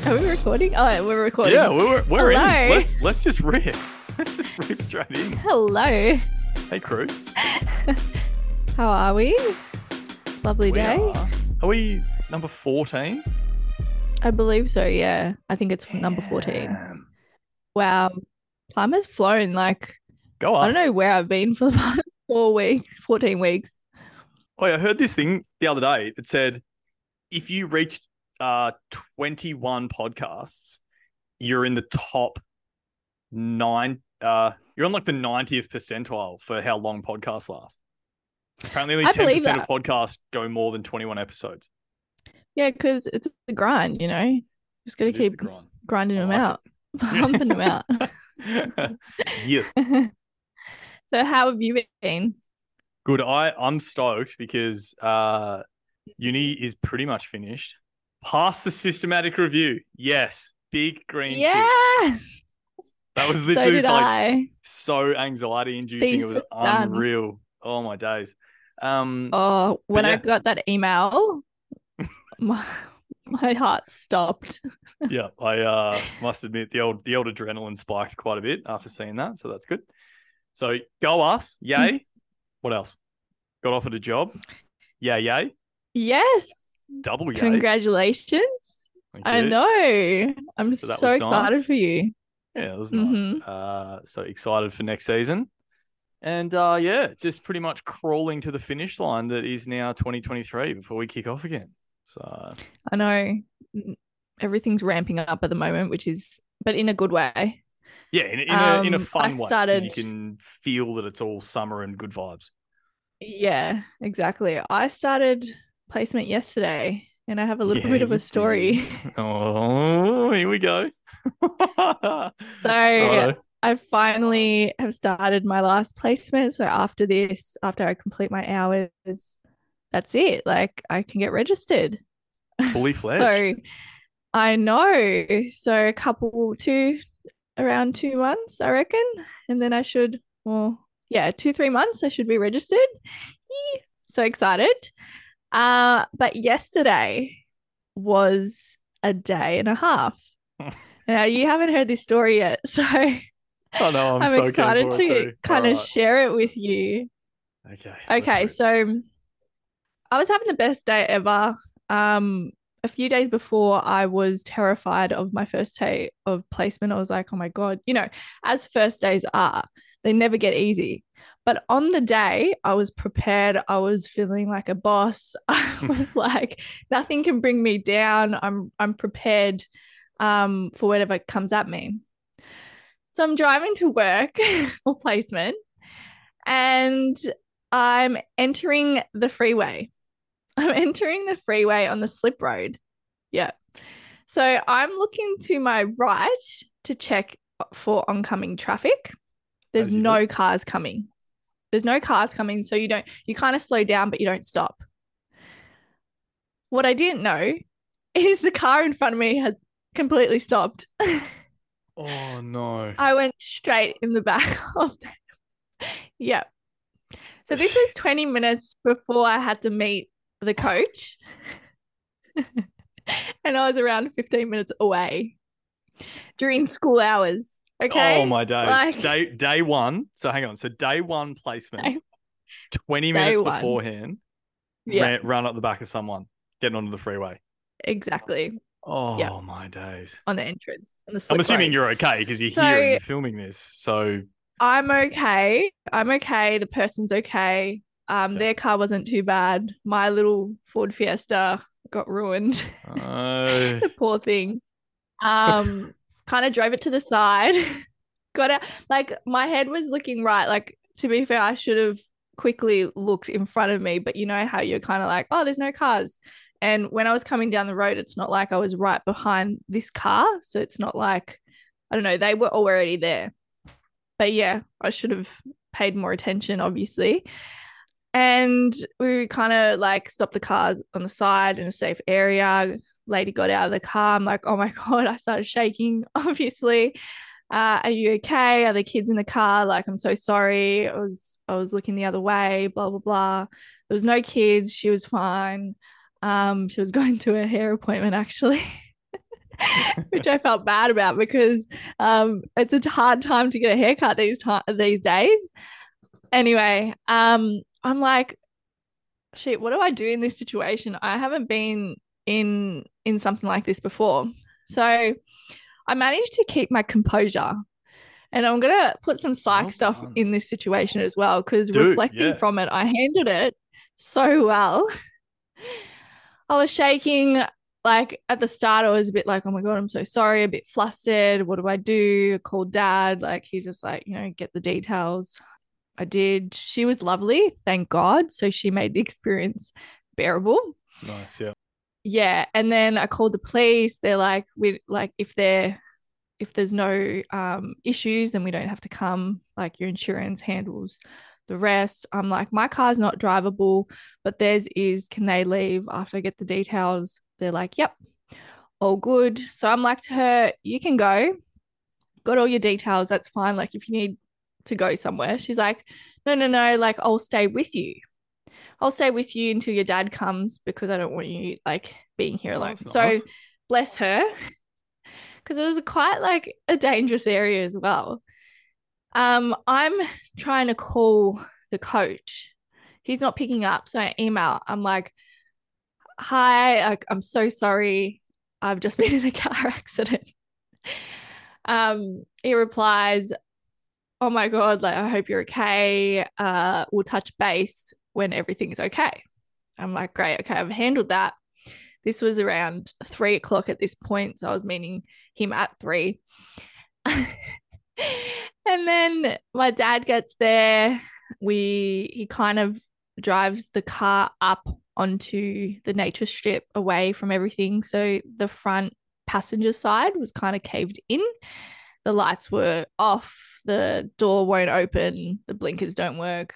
Are we recording? Oh, we're recording. Yeah, we're we're Hello. in. Let's let's just rip. Let's just rip straight in. Hello. Hey crew. How are we? Lovely We day. are, are we number fourteen? I believe so. Yeah. I think it's number 14. Damn. Wow. Time has flown. Like, Go I don't know where I've been for the past four weeks, 14 weeks. Oh, I heard this thing the other day that said if you reached uh 21 podcasts, you're in the top nine. Uh, you're on like the 90th percentile for how long podcasts last. Apparently, only 10% believe of podcasts go more than 21 episodes. Yeah, because it's the grind, you know? Just got to It is the keep grind. grinding I them like out, pumping them out. yeah. so, how have you been? Good. I I'm stoked because uh, uni is pretty much finished. Passed the systematic review. Yes, big green tick. Yeah. That was literally did like I. so anxiety inducing. It was Thesis done. unreal. Oh my days. Um, Oh, when I got that email, my, my heart stopped. yeah, I uh, must admit the old the old adrenaline spiked quite a bit after seeing that, so that's good. So go us, yay. what else? Got offered a job. Yeah, yay. Yes. Double yay. Congratulations. I know. I'm So so excited nice. for you. Yeah, it was Mhm. nice. Uh, so excited for next season. And uh, yeah, just pretty much crawling to the finish line that is now 2023 before we kick off again. So I know everything's ramping up at the moment, which is, but in a good way. yeah, in, in a in a Um, I fun way. you can feel that it's all summer and good vibes. Yeah, exactly. I started placement yesterday and I have a little Yeah, bit of a story. Oh, here we go. So Righto. I finally have started my last placement. So after this, after I complete my hours, that's it. Like I can get registered. Fully fledged. So I know. So a couple, two, around two months, I reckon. And then I should, well, yeah, two, three months, I should be registered. So excited. Uh, but yesterday was a day and a half. now you haven't heard this story yet. So oh no, I'm, I'm, so excited to too. kind of Alright. share it with you. Okay. Okay, so I was having the best day ever. Um, a few days before, I was terrified of my first day of placement. I was like, oh my God, you know, as first days are, they never get easy. But on the day, I was prepared. I was feeling like a boss. I was like, nothing can bring me down. I'm I'm prepared um, for whatever comes at me. So I'm driving to work for placement, and I'm entering the freeway. I'm entering the freeway on the slip road. Yeah. So I'm looking to my right to check for oncoming traffic. There's no cars coming. There's no cars coming. So you don't, you kind of slow down, but you don't stop. What I didn't know is the car in front of me had completely stopped. Oh no. I went straight in the back of them. yep. So this was 20 minutes before I had to meet the coach. and I was around 15 minutes away during school hours. Okay. Oh my days. Like- day day one. So hang on. So day one placement. Day- 20 day minutes one. beforehand. Yeah, Ran, run up the back of someone getting onto the freeway. exactly. Oh my days. On the entrance. On the I'm assuming road. you're okay because you're So- here and you're filming this. So I'm okay. I'm okay. The person's okay. Um, their car wasn't too bad. My little Ford Fiesta got ruined. uh, the poor thing. Um, kind of drove it to the side. Got out. Like my head was looking right. Like to be fair, I should have quickly looked in front of me. But you know how you're kind of like, oh, there's no cars. And when I was coming down the road, it's not like I was right behind this car, so it's not like I don't know. They were already there. But yeah, I should have paid more attention, obviously. And we kind of like stopped the cars on the side in a safe area. Lady got out of the car. I'm like, oh my God, I started shaking, obviously. Uh, are you okay? Are the kids in the car? Like, I'm so sorry. I was I was looking the other way, blah, blah, blah. There was no kids. She was fine. Um, she was going to a hair appointment actually. which I felt bad about because um, it's a hard time to get a haircut these time these days. Anyway, um, I'm like, shit, what do I do in this situation? I haven't been in in something like this before. So I managed to keep my composure. And I'm gonna put some psych Well stuff in this situation as well, because reflecting yeah. from it, I handled it so well. I was shaking like at the start, I was a bit like, oh my God, I'm so sorry, a bit flustered. What do I do? I called dad. Like, he just like, you know, get the details. I did. She was lovely, thank God. So she made the experience bearable. Nice, yeah. Yeah. And then I called the police. They're like, we like if they're if there's no um issues, then we don't have to come. Like your insurance handles the rest. I'm like, my car's not drivable, but theirs is. Can they leave after I get the details? They're like, yep, all good. So I'm like to her, you can go. Got all your details. That's fine. Like if you need to go somewhere, she's like, no, no, no. Like I'll stay with you. I'll stay with you until your dad comes because I don't want you like being here alone. that's so nice. bless her because it was quite like a dangerous area as well. Um, I'm trying to call the coach. He's not picking up, so I email. I'm like, "Hi, I, I'm so sorry. I've just been in a car accident." Um, he replies, "Oh my god, like I hope you're okay. Uh, we'll touch base when everything's okay." I'm like, "Great, okay, I've handled that." This was around three o'clock at this point, so I was meeting him at three. and then my dad gets there. We he kind of drives the car up onto the nature strip away from everything. So the front passenger side was kind of caved in. The lights were off, the door won't open, the blinkers don't work.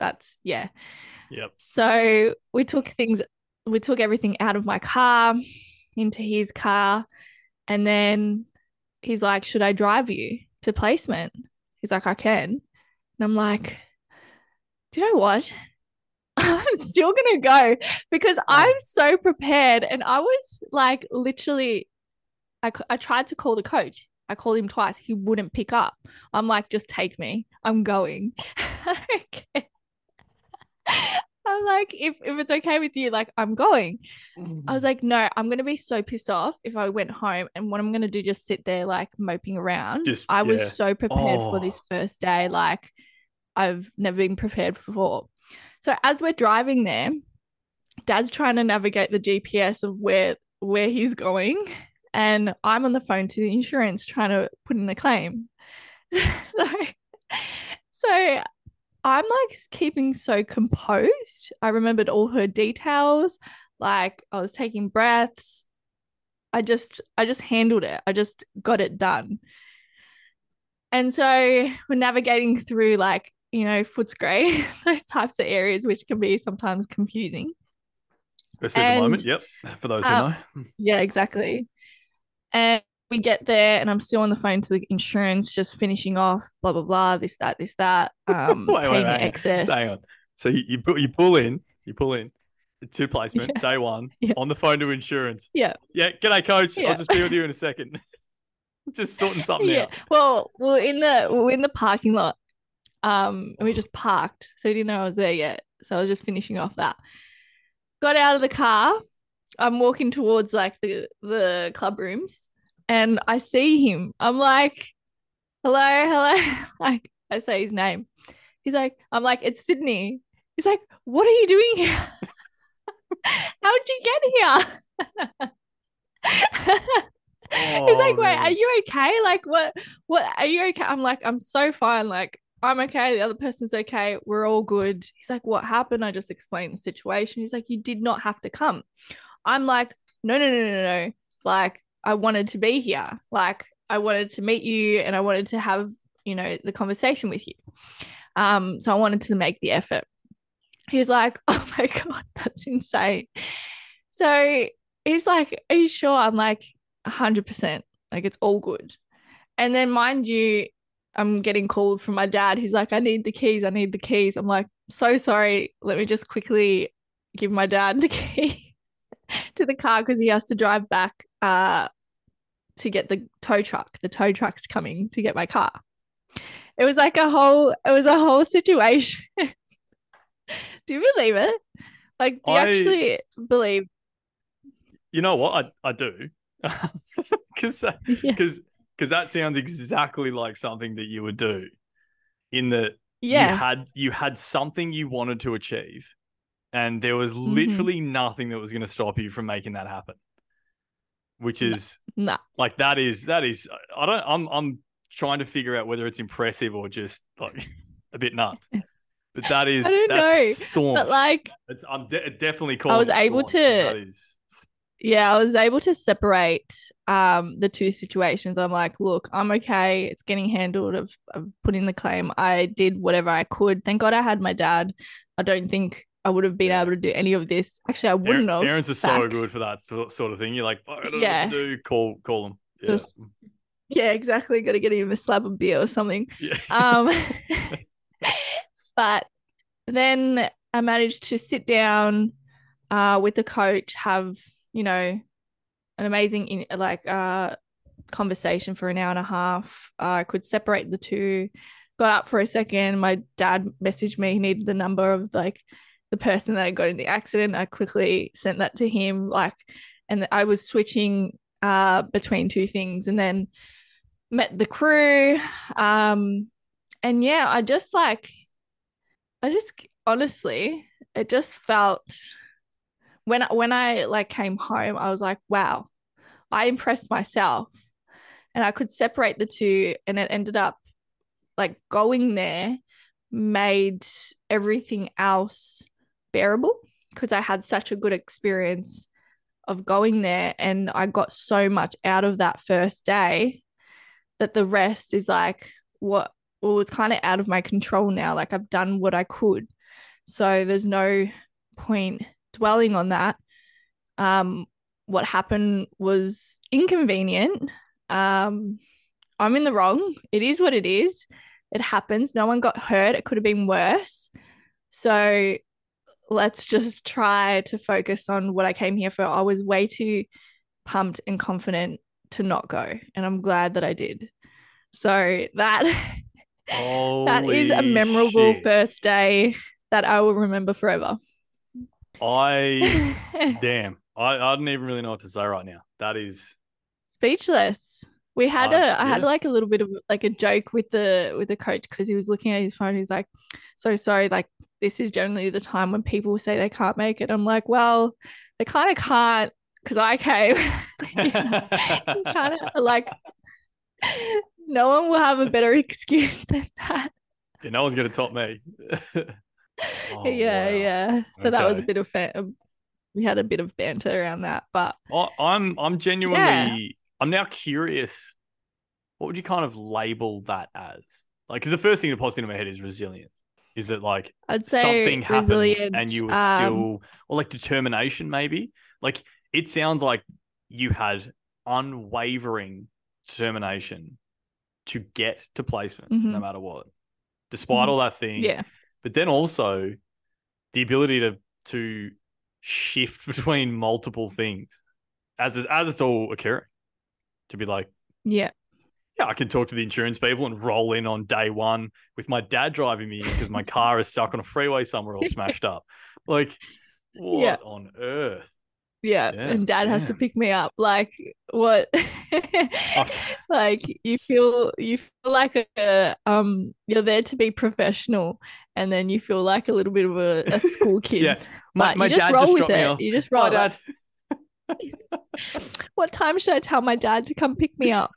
That's yeah. Yep. So we took things, we took everything out of my car into his car. And then he's like, Should I drive you to placement? He's like, I can. And I'm like, Do you know what? I'm still going to go because I'm so prepared. And I was like, literally, I, I tried to call the coach. I called him twice. He wouldn't pick up. I'm like, just take me. I'm going. okay. I'm like, if, if it's okay with you, like, I'm going. I was mm. like, no, I'm gonna be so pissed off if I went home and what I'm gonna do just sit there like moping around. Just- I was yeah. so prepared for this Oh. first day, like I've never been prepared before. So as we're driving there, Dad's trying to navigate the GPS of where where he's going, and I'm on the phone to the insurance trying to put in a claim. so, so I'm like keeping so composed. I remembered all her details. Like I was taking breaths. I just I just handled it. I just got it done. And so we're navigating through like, you know, Footscray, those types of areas which can be sometimes confusing. Especially at the moment. Yep. For those who uh, know. Yeah, exactly. And we get there and I'm still on the phone to the insurance, just finishing off, blah blah blah, this, that, this, that. Um Wait, wait, wait, the hang on. excess. So hang on. So you, you pu- you pull in, you pull in to placement Yeah. day one Yeah. on the phone to insurance. Yeah. Yeah, g'day coach. Yeah. I'll just be with you in a second. just sorting something yeah. out. Well, we're in the we're in the parking lot. Um, and we just parked, so we didn't know I was there yet. So I was just finishing off that. Got out of the car. I'm walking towards like the the club rooms, and I see him. I'm like, "Hello, hello!" Like I say his name. He's like, "I'm like, it's Sidney." He's like, "What are you doing here? How'd you get here?" He's like, Oh, wait, are you okay? Like, what, what, are you okay? I'm like, I'm so fine. Like, I'm okay. The other person's okay. We're all good. He's like, what happened? I just explained the situation. He's like, you did not have to come. I'm like, no, no, no, no, no. Like, I wanted to be here. Like, I wanted to meet you and I wanted to have, you know, the conversation with you. Um, so I wanted to make the effort. He's like, oh my God, that's insane. So he's like, are you sure? I'm like, 100%. Like, it's all good. And then, mind you, I'm getting called from my dad. He's like, I need the keys. I need the keys. I'm like, so sorry. Let me just quickly give my dad the key to the car because he has to drive back uh to get the tow truck. The tow truck's coming to get my car. It was like a whole it was a whole situation. do you believe it? Like do you I- actually believe You know what? I, I do. Because because because that sounds exactly like something that you would do in that Yeah. you had you had something you wanted to achieve and there was Mm-hmm. literally nothing that was going to stop you from making that happen which is Nah. like that is that is i don't i'm i'm trying to figure out whether it's impressive or just like a bit nuts but that is I don't that's know, storm But like it's i'm de- definitely calling I was able to- that is yeah, I was able to separate um the two situations. I'm like, look, I'm okay. It's getting handled. I've, I've put in the claim. I did whatever I could. Thank God I had my dad. I don't think I would have been Yeah. able to do any of this. Actually, I wouldn't have. Parents are so good for that sort sort of thing you're like i don't know Yeah. what to do call call them yeah Just- Yeah, exactly. Got to get him a slab of beer or something. yeah Um, but then I managed to sit down uh, with the coach, have you know an amazing in, like uh, conversation for an hour and a half. Uh, I could separate the two. Got up for a second. My dad messaged me. He needed the number of like the person that got in the accident. I quickly sent that to him. Like, and I was switching uh, between two things, and then met the crew. Um, and yeah, I just like, I just honestly, it just felt when when I like came home, I was like, wow, I impressed myself, and I could separate the two, and it ended up like going there made everything else bearable because I had such a good experience of going there, and I got so much out of that first day that the rest is like what well it's kind of out of my control now like I've done what I could. So there's no point dwelling on that. Um what happened was inconvenient. Um I'm in the wrong. It is what it is. It happens. No one got hurt. It could have been worse. So let's just try to focus on what I came here for I was way too pumped and confident to not go and I'm glad that I did so that that is a memorable shit. first day that I will remember forever. I damn. I, I don't even really know what to say right now. That is Speechless. We had Uh, a I had like a little bit of like a joke with the with the coach because he was looking at his phone. He's like, "So sorry, like this is generally the time when people say they can't make it." I'm like, "Well, they kind of can't because I came." kind of like no one will have a better excuse than that. yeah, no one's gonna top me. Oh, yeah, wow. yeah. So that was a bit of fa- we had a bit of banter around that, but I, I'm I'm genuinely I'm now curious. What would you kind of label that as? Like, because the first thing that pops into my head is resilience. Is it like I'd say something happened and you were um, still, or like determination, maybe? Like, it sounds like you had unwavering determination to get to placement no Mhm. matter what, despite Mhm. all that thing. yeah, But then also the ability to to shift between multiple things as as it's all occurring. To be like, yeah, yeah, I can talk to the insurance people and roll in on day one with my dad driving me because my car is stuck on a freeway somewhere all smashed up. Like, what Yeah. on earth? yeah. Yeah, and dad has to pick me up. Like what? like you feel you feel like a um you're there to be professional, and then you feel like a little bit of a, a school kid. Yeah, my, my you just dad roll just with dropped me it. off. You just roll. like, dad. what time should I tell my dad to come pick me up?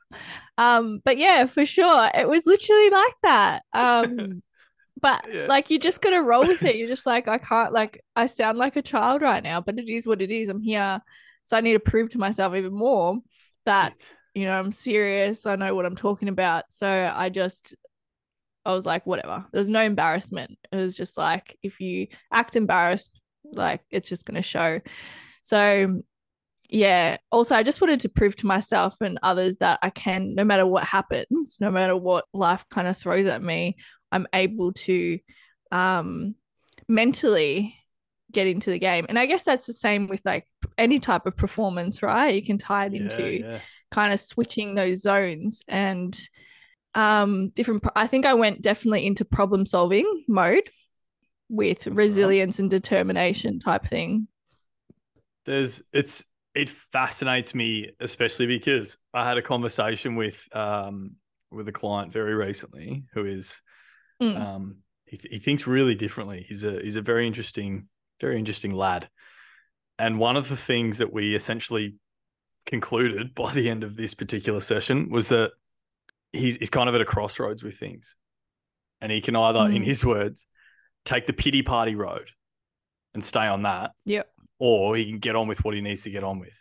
Um, but yeah, for sure. It was literally like that. Um, but Yeah. like you just gotta roll with it. You're just like, I can't like I sound like a child right now, but it is what it is. I'm here. So I need to prove to myself even more that, you know, I'm serious. I know what I'm talking about. So I just I was like, whatever. There's no embarrassment. It was just like if you act embarrassed, like it's just gonna show. So yeah also i just wanted to prove to myself and others that i can no matter what happens no matter what life kind of throws at me i'm able to um mentally get into the game and i guess that's the same with like any type of performance right you can tie it Yeah, into yeah. kind of switching those zones and um different I think I went definitely into problem solving mode with That's right. resilience and determination type thing. There's it's it fascinates me, especially because I had a conversation with um with a client very recently who is Mm. um he, he thinks really differently. He's a he's a very interesting, very interesting lad. And one of the things that we essentially concluded by the end of this particular session was that he's he's kind of at a crossroads with things. And he can either, in Mm. his words, take the pity party road and stay on that. Yep. Or he can get on with what he needs to get on with.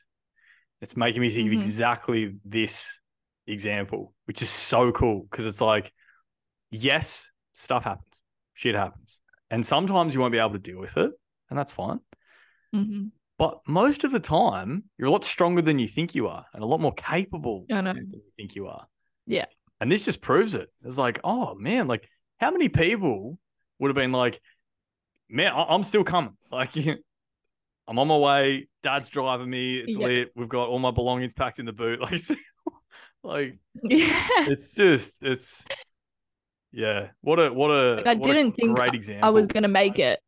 It's making me think Mhm. of exactly this example, which is so cool because it's like, yes, stuff happens, shit happens. And sometimes you won't be able to deal with it, and that's fine. Mhm. But most of the time, you're a lot stronger than you think you are and a lot more capable than you think you are. Yeah. And this just proves it. It's like, oh man, like how many people would have been like, man, I- I'm still coming. Like, I'm on my way. Dad's driving me. It's Yeah. lit. We've got all my belongings packed in the boot. Like, like Yeah. it's just, it's, yeah. What a, what a, Like, I what didn't think great example. I was gonna make it.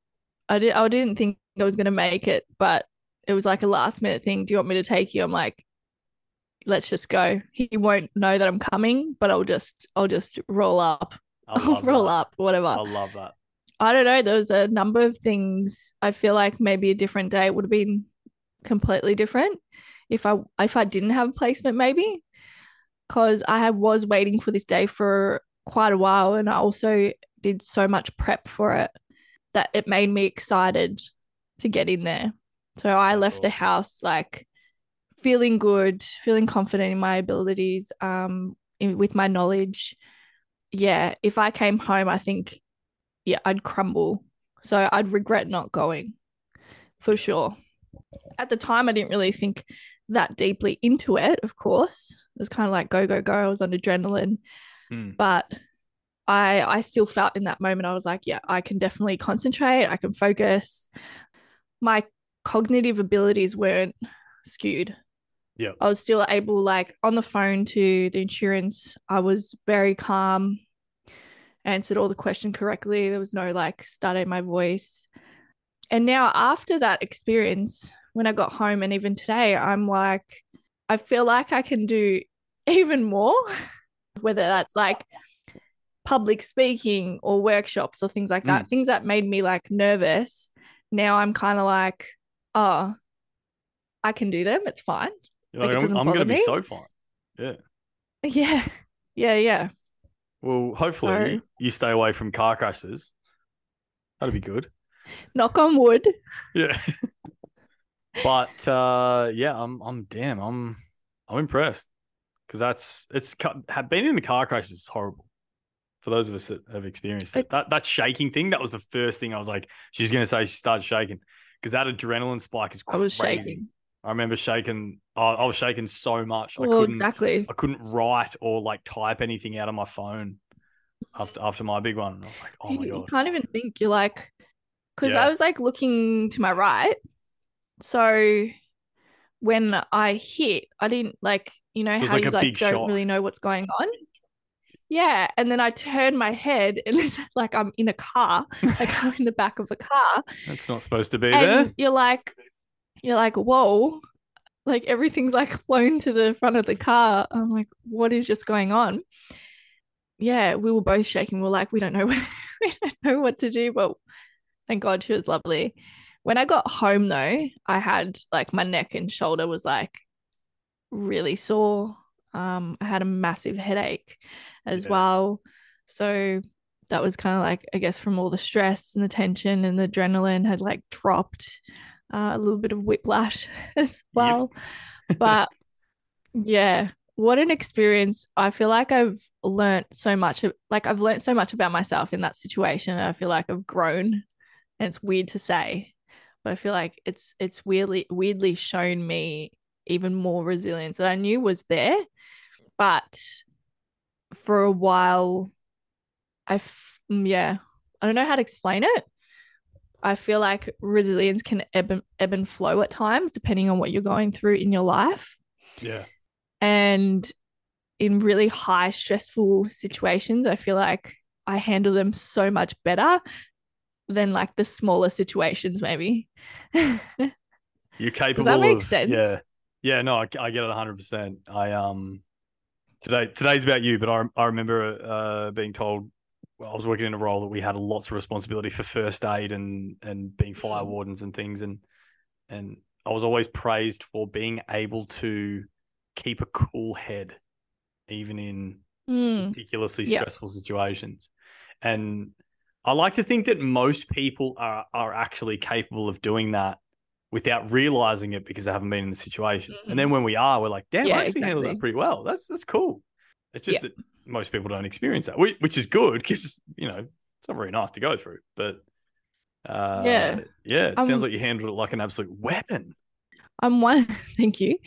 I did I didn't think I was gonna make it, but it was like a last minute thing. Do you want me to take you? I'm like, let's just go. He won't know that I'm coming, but I'll just I'll just roll up. I'll roll that. up, whatever. I love that. I don't know. There was a number of things. I feel like maybe a different day would have been completely different if I if I didn't have a placement, maybe because I was waiting for this day for quite a while, and I also did so much prep for it that it made me excited to get in there. So I left the house like feeling good, feeling confident in my abilities, um, in, with my knowledge. Yeah, if I came home, I think yeah, I'd crumble. So I'd regret not going for sure. At the time, I didn't really think that deeply into it, of course. It was kind of like go, go, go. I was on adrenaline. Hmm. But I I still felt in that moment, I was like, yeah, I can definitely concentrate, I can focus. My cognitive abilities weren't skewed. Yeah. I was still able, like on the phone to the insurance, I was very calm, answered all the question correctly. There was no like stutter in my voice. And now after that experience, when I got home and even today, I'm like, I feel like I can do even more, whether that's like public speaking or workshops or things like that, mm. things that made me like nervous. Now I'm kind of like, oh, I can do them. It's fine. You're Like, it I'm, I'm going to be so fine. Yeah. Yeah. Yeah. Yeah. Well, hopefully So- you stay away from car crashes. That'd be good. Knock on wood. Yeah. but uh, yeah, I'm I'm damn, I'm I'm impressed because that's it's been in the car crashes is horrible. For those of us that have experienced it, that that shaking thing that was the first thing I was like, she's gonna say she started shaking because that adrenaline spike is I was shaking. I remember shaking. I, I was shaking so much. I Well, couldn't. exactly. I couldn't write or like type anything out of my phone after after my big one. I was like, oh my you, you can't even think. You're like, because Yeah. I was like looking to my right. So when I hit, I didn't like, you know, So how like you like don't shock. really know what's going on. Yeah. And then I turned my head and it's like I'm in a car, like I'm in the back of a car. That's not supposed to be and there. you're like, you're like, whoa, like everything's like flown to the front of the car. I'm like, what is just going on? Yeah, we were both shaking. We're like, we don't know, we don't know what to do. But thank God she was lovely. When I got home though, I had like my neck and shoulder was like really sore. Um, I had a massive headache as Yeah. well. So that was kind of like, I guess, from all the stress and the tension and the adrenaline had like dropped. Uh, a little bit of whiplash as well. But yeah, what an experience. I feel like I've learnt so much like I've learnt so much about myself in that situation. I feel like I've grown. And it's weird to say, but I feel like it's it's weirdly weirdly shown me even more resilience that I knew was there. But for a while, I f- mm, yeah, I don't know how to explain it. I feel like resilience can ebb and, ebb and flow at times, depending on what you're going through in your life. Yeah. And in really high stressful situations, I feel like I handle them so much better than like the smaller situations, maybe. You're capable Does that make of sense? yeah. Yeah, no, I, I get it 100%. I um today today's about you, but I I remember uh being told well, I was working in a role that we had lots of responsibility for first aid and and being fire Mm. wardens and things and and I was always praised for being able to keep a cool head even in Mm, ridiculously Yeah. stressful situations. And I like to think that most people are are actually capable of doing that without realizing it because they haven't been in the situation. And then when we are, we're like, damn, Mm-hmm. Yeah, I actually handled that pretty well. That's that's cool. It's just Yeah. that most people don't experience that, which, is good because you know it's not very nice to go through. But uh, Yeah. yeah, it sounds Um, like you handled it like an absolute weapon. I'm one. Thank you.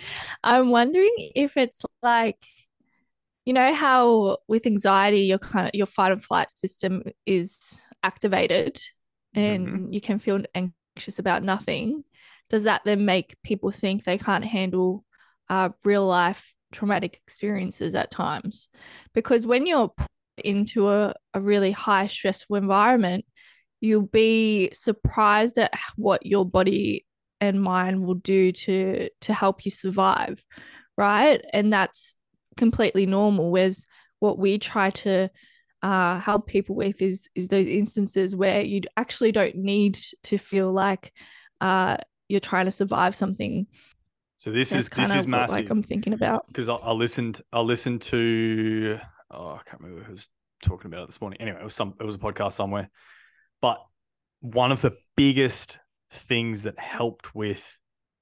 I'm wondering if it's like, you know, how with anxiety, your kind of your fight and flight system is activated, and Mhm. you can feel anxious about nothing. Does that then make people think they can't handle uh, real life traumatic experiences at times? Because when you're put into a, a really high stressful environment, you'll be surprised at what your body and mind will do to to help you survive, right? And that's completely normal. Whereas what we try to uh, help people with is is those instances where you actually don't need to feel like uh, you're trying to survive something. So this That's is this is massive. like I'm thinking about. because I, I listened I listened to oh I can't remember who was talking about it this morning. Anyway, it was some it was a podcast somewhere. But one of the biggest things that helped with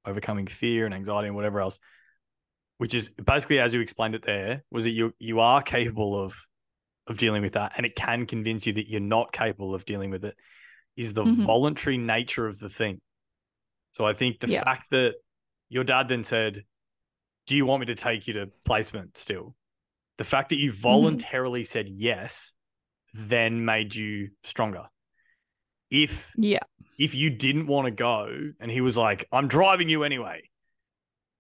overcoming fear and anxiety and whatever else, which is basically as you explained it there, was that you you are capable of of dealing with that, and it can convince you that you're not capable of dealing with it, is the Mhm. voluntary nature of the thing. So I think the Yeah. fact that your dad then said, Do you want me to take you to placement still? The fact that you mm-hmm. voluntarily said yes then made you stronger. If Yeah. if you didn't want to go and he was like, I'm driving you anyway,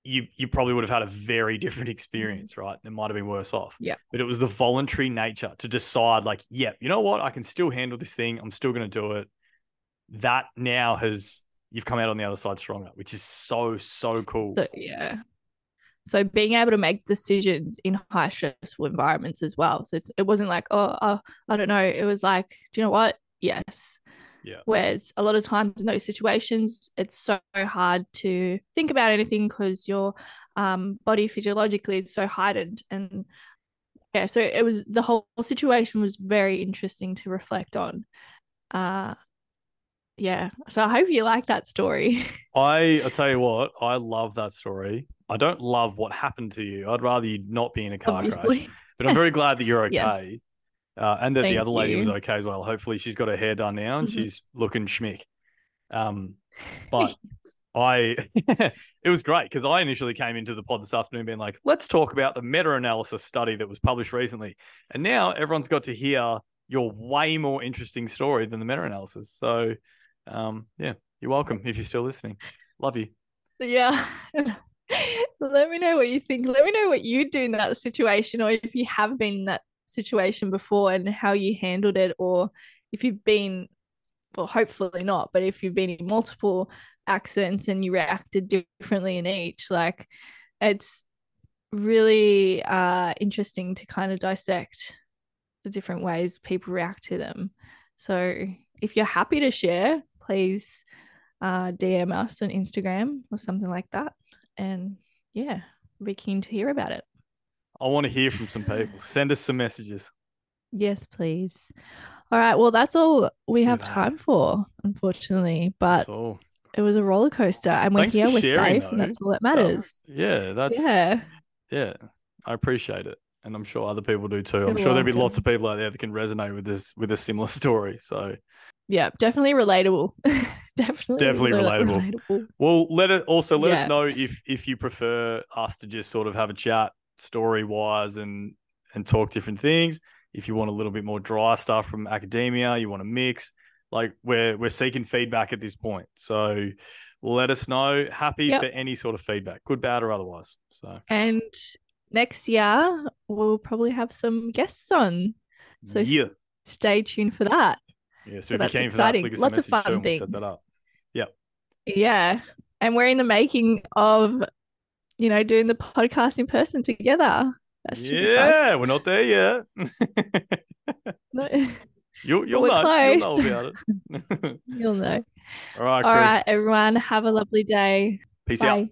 you you probably would have had a very different experience, mm-hmm. right? It might have been worse off. Yeah. But it was the voluntary nature to decide, like, yeah, you know what? I can still handle this thing. I'm still gonna do it. That now has you've come out on the other side stronger, which is so, so cool. So yeah. So being able to make decisions in high stressful environments as well. So it's, it wasn't like, oh, oh, I don't know. It was like, do you know what? Yes. Yeah. Whereas a lot of times in those situations, it's so hard to think about anything because your um, body physiologically is so heightened. And yeah, so it was the whole situation was very interesting to reflect on. Uh, yeah. So I hope you like that story. I I tell you what, I love that story. I don't love what happened to you. I'd rather you not be in a car crash. But I'm very glad that you're Yes. okay. Uh, and that the other lady was okay as well. Hopefully she's got her hair done now and Mhm. she's looking schmick. Um, but I, it was great because I initially came into the pod this afternoon being like, let's talk about the meta analysis study that was published recently. And now everyone's got to hear your way more interesting story than the meta analysis. So, um, yeah, you're welcome if you're still listening. Love you. Yeah. Let me know what you think. Let me know what you do in that situation, or if you have been in that situation before and how you handled it, or if you've been, well, hopefully not, but if you've been in multiple accidents and you reacted differently in each, like it's really uh interesting to kind of dissect the different ways people react to them. So if you're happy to share, please uh, DM us on Instagram or something like that. And yeah, we'd be keen to hear about it. I want to hear from some people. Send us some messages. Yes, please. All right. Well, that's all we have that. time for, unfortunately. But it was a roller coaster, and we're Thanks here. We're sharing, safe, and that's all that matters. Yeah, that's yeah. yeah. I appreciate it, and I'm sure other people do too. I'm sure there'll be lots of people out there that can resonate with this with a similar story. So, Yeah. Definitely relatable. definitely. Definitely relatable. relatable. well, let it also let Yeah. us know if if you prefer us to just sort of have a chat story wise and and talk different things. If you want a little bit more dry stuff from academia, you want to mix. Like we're we're seeking feedback at this point, so let us know. Happy Yep. for any sort of feedback, good, bad, or otherwise. So. And next year we'll probably have some guests on. So yeah. Stay tuned for that. Yeah. so So if you that's came for that, exciting. us Lots of fun and we'll that things. up. Yeah. And we're in the making of, you know, doing the podcast in person together. That Yeah, we're not there yet. you'll you'll know. You'll know about it. You'll know. All right, All right, everyone. Have a lovely day. Peace out. Bye.